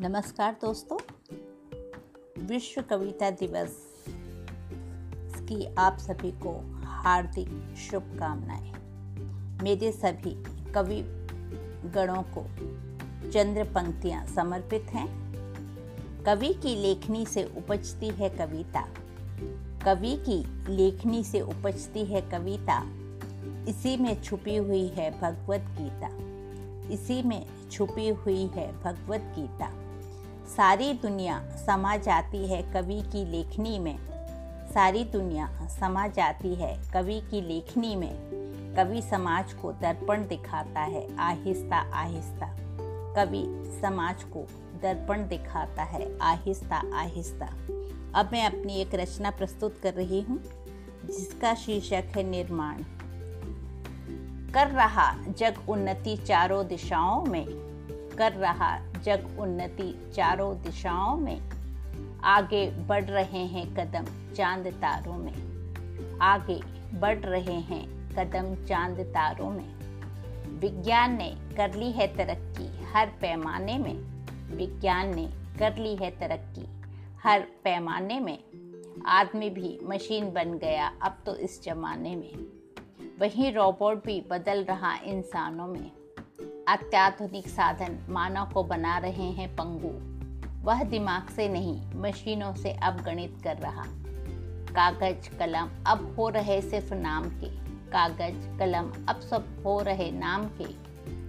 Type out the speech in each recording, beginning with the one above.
नमस्कार दोस्तों, विश्व कविता दिवस की आप सभी को हार्दिक शुभकामनाएँ। मेरे सभी कवि गणों को चंद्र पंक्तियाँ समर्पित हैं। कवि की लेखनी से उपजती है कविता। कवि की लेखनी से उपजती है कविता। इसी में छुपी हुई है भगवत गीता। इसी में छुपी हुई है भगवत गीता। सारी दुनिया समा जाती है कवि की लेखनी में। सारी दुनिया समा जाती है कवि की लेखनी में। कवि समाज को दर्पण दिखाता है, आहिस्ता आहिस्ता। कवि समाज को दर्पण दिखाता है, आहिस्ता आहिस्ता। अब मैं अपनी एक रचना प्रस्तुत कर रही हूँ, जिसका शीर्षक है निर्माण। कर रहा जग उन्नति चारों दिशाओं में कर रहा जग उन्नति चारों दिशाओं में। आगे बढ़ रहे हैं कदम चाँद तारों में। आगे बढ़ रहे हैं कदम चाँद तारों में। विज्ञान ने कर ली है तरक्की हर पैमाने में। विज्ञान ने कर ली है तरक्की हर पैमाने में। आदमी भी मशीन बन गया अब तो इस जमाने में। वहीं रोबोट भी बदल रहा इंसानों में। अत्याधुनिक साधन मानव को बना रहे हैं पंगु। वह दिमाग से नहीं, मशीनों से अब गणित कर रहा। कागज़, कलम अब हो रहे सिर्फ़ नाम के। कागज़, कलम अब सब हो रहे नाम के।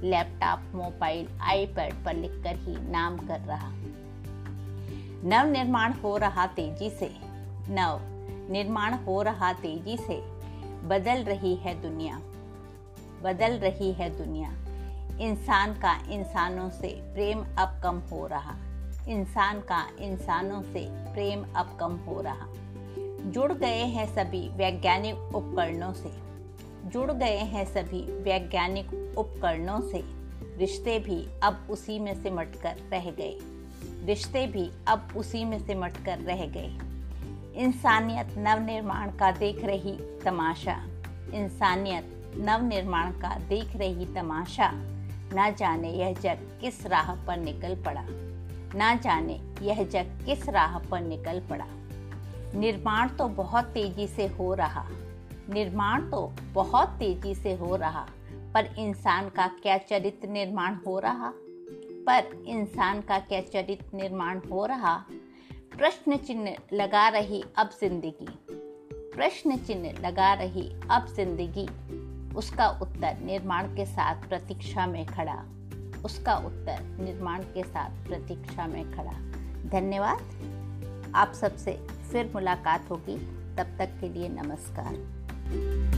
लैपटॉप, मोबाइल, आईपैड पर लिखकर ही नाम कर रहा। नव निर्माण हो रहा तेज़ी से। नव निर्माण हो रहा तेज़ी से। बदल रही है दुनिया। बदल रही है दुनिया। इंसान का इंसानों से प्रेम अब कम हो रहा। इंसान का इंसानों से प्रेम अब कम हो रहा। जुड़ गए हैं सभी वैज्ञानिक उपकरणों से। जुड़ गए हैं सभी वैज्ञानिक उपकरणों से। रिश्ते भी अब उसी में सिमट कर रह गए। रिश्ते भी अब उसी में सिमट कर रह गए। इंसानियत नव निर्माण का देख रही तमाशा। इंसानियत नव निर्माण का देख रही तमाशा। न जाने यह जग किस राह पर निकल पड़ा। ना जाने यह जग किस राह पर निकल पड़ा। निर्माण तो बहुत तेज़ी से हो रहा। निर्माण तो बहुत तेज़ी से हो रहा। पर इंसान का क्या चरित्र निर्माण हो रहा? पर इंसान का क्या चरित्र निर्माण हो रहा? प्रश्न चिन्ह लगा रही अब ज़िंदगी। प्रश्न चिन्ह लगा रही अब ज़िंदगी। उसका उत्तर निर्माण के साथ प्रतीक्षा में खड़ा। उसका उत्तर निर्माण के साथ प्रतीक्षा में खड़ा। धन्यवाद। आप सबसे फिर मुलाकात होगी। तब तक के लिए नमस्कार।